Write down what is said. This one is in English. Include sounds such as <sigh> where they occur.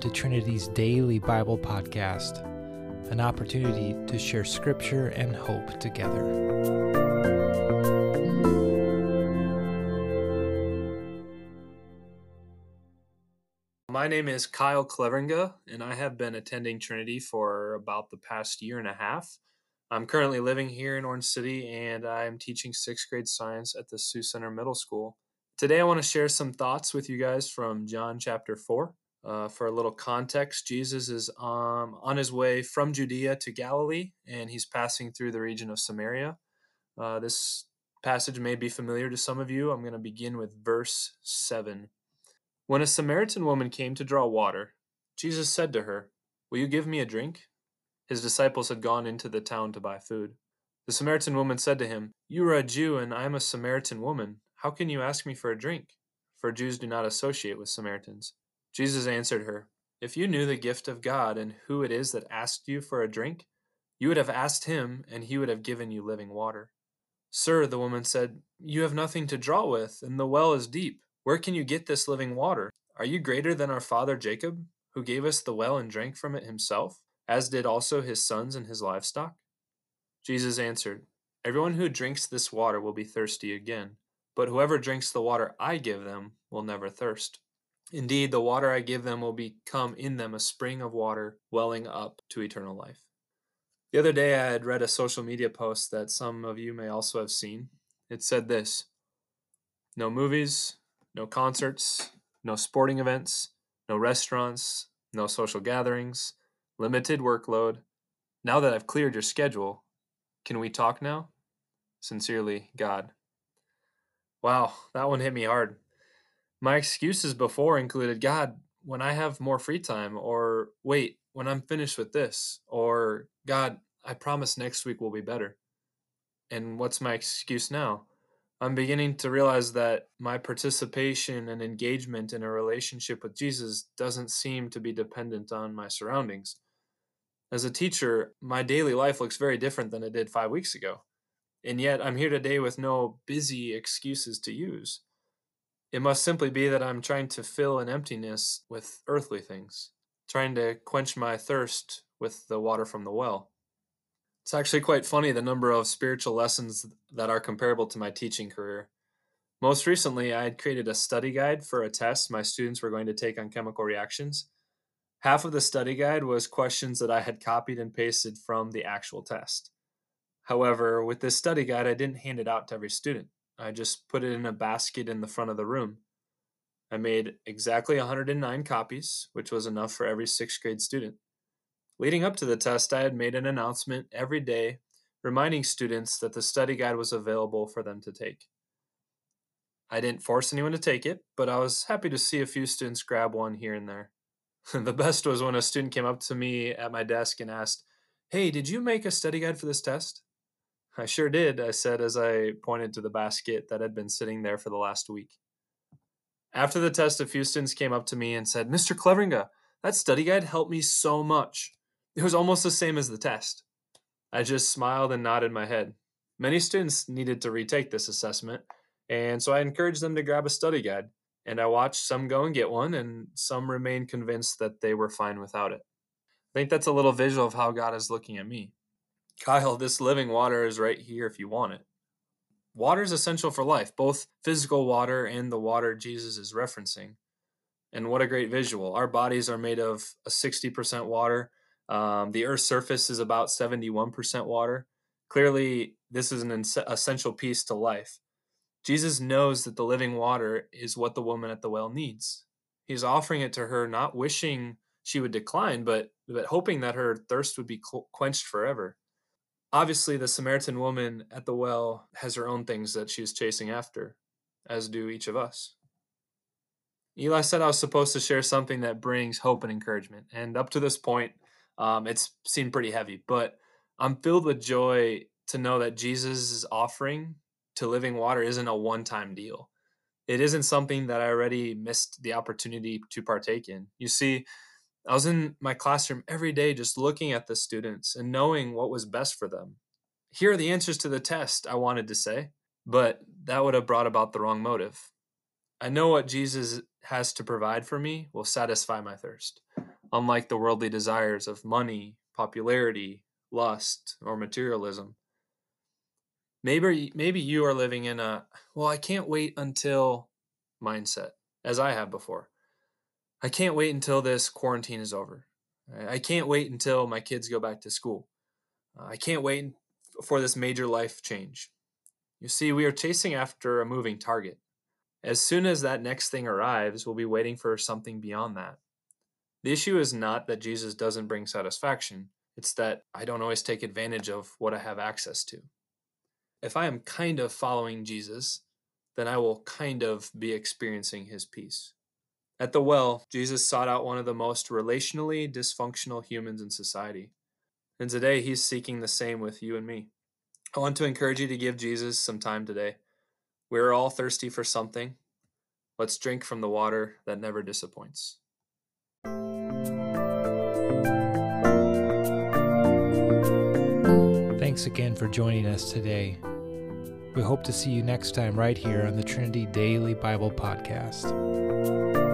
to Trinity's daily Bible podcast, an opportunity to share scripture and hope together. My name is Kyle Cleveringa, and I have been attending Trinity for about the past year and a half. I'm currently living here in Orange City, and I am teaching sixth grade science at the Sioux Center Middle School. Today, I want to share some thoughts with you guys from John chapter 4. Uh, for a little context, Jesus is um, on his way from Judea to Galilee, and he's passing through the region of Samaria. Uh, this passage may be familiar to some of you. I'm going to begin with verse 7. When a Samaritan woman came to draw water, Jesus said to her, Will you give me a drink? His disciples had gone into the town to buy food. The Samaritan woman said to him, You are a Jew, and I am a Samaritan woman. How can you ask me for a drink? For Jews do not associate with Samaritans. Jesus answered her, If you knew the gift of God and who it is that asked you for a drink, you would have asked him, and he would have given you living water. Sir, the woman said, You have nothing to draw with, and the well is deep. Where can you get this living water? Are you greater than our father Jacob, who gave us the well and drank from it himself, as did also his sons and his livestock? Jesus answered, Everyone who drinks this water will be thirsty again. But whoever drinks the water I give them will never thirst. Indeed, the water I give them will become in them a spring of water welling up to eternal life. The other day, I had read a social media post that some of you may also have seen. It said this No movies, no concerts, no sporting events, no restaurants, no social gatherings, limited workload. Now that I've cleared your schedule, can we talk now? Sincerely, God. Wow, that one hit me hard. My excuses before included God, when I have more free time, or wait, when I'm finished with this, or God, I promise next week will be better. And what's my excuse now? I'm beginning to realize that my participation and engagement in a relationship with Jesus doesn't seem to be dependent on my surroundings. As a teacher, my daily life looks very different than it did five weeks ago. And yet I'm here today with no busy excuses to use. It must simply be that I'm trying to fill an emptiness with earthly things, trying to quench my thirst with the water from the well. It's actually quite funny the number of spiritual lessons that are comparable to my teaching career. Most recently, I had created a study guide for a test my students were going to take on chemical reactions. Half of the study guide was questions that I had copied and pasted from the actual test. However, with this study guide, I didn't hand it out to every student. I just put it in a basket in the front of the room. I made exactly 109 copies, which was enough for every sixth grade student. Leading up to the test, I had made an announcement every day reminding students that the study guide was available for them to take. I didn't force anyone to take it, but I was happy to see a few students grab one here and there. <laughs> the best was when a student came up to me at my desk and asked, Hey, did you make a study guide for this test? I sure did, I said as I pointed to the basket that had been sitting there for the last week. After the test, a few students came up to me and said, Mr. Cleveringa, that study guide helped me so much. It was almost the same as the test. I just smiled and nodded my head. Many students needed to retake this assessment, and so I encouraged them to grab a study guide. And I watched some go and get one, and some remain convinced that they were fine without it. I think that's a little visual of how God is looking at me. Kyle, this living water is right here if you want it. Water is essential for life, both physical water and the water Jesus is referencing. And what a great visual. Our bodies are made of a 60% water. Um, the Earth's surface is about 71% water. Clearly, this is an essential piece to life. Jesus knows that the living water is what the woman at the well needs. He's offering it to her, not wishing she would decline, but, but hoping that her thirst would be quenched forever obviously the Samaritan woman at the well has her own things that she's chasing after, as do each of us. Eli said I was supposed to share something that brings hope and encouragement. And up to this point, um, it's seemed pretty heavy, but I'm filled with joy to know that Jesus' offering to living water isn't a one time deal. It isn't something that I already missed the opportunity to partake in. You see, I was in my classroom every day just looking at the students and knowing what was best for them. Here are the answers to the test, I wanted to say, but that would have brought about the wrong motive. I know what Jesus has to provide for me will satisfy my thirst, unlike the worldly desires of money, popularity, lust, or materialism. Maybe maybe you are living in a well, I can't wait until mindset, as I have before. I can't wait until this quarantine is over. I can't wait until my kids go back to school. Uh, I can't wait for this major life change. You see, we are chasing after a moving target. As soon as that next thing arrives, we'll be waiting for something beyond that. The issue is not that Jesus doesn't bring satisfaction, it's that I don't always take advantage of what I have access to. If I am kind of following Jesus, then I will kind of be experiencing his peace. At the well, Jesus sought out one of the most relationally dysfunctional humans in society. And today, he's seeking the same with you and me. I want to encourage you to give Jesus some time today. We're all thirsty for something. Let's drink from the water that never disappoints. Thanks again for joining us today. We hope to see you next time right here on the Trinity Daily Bible Podcast.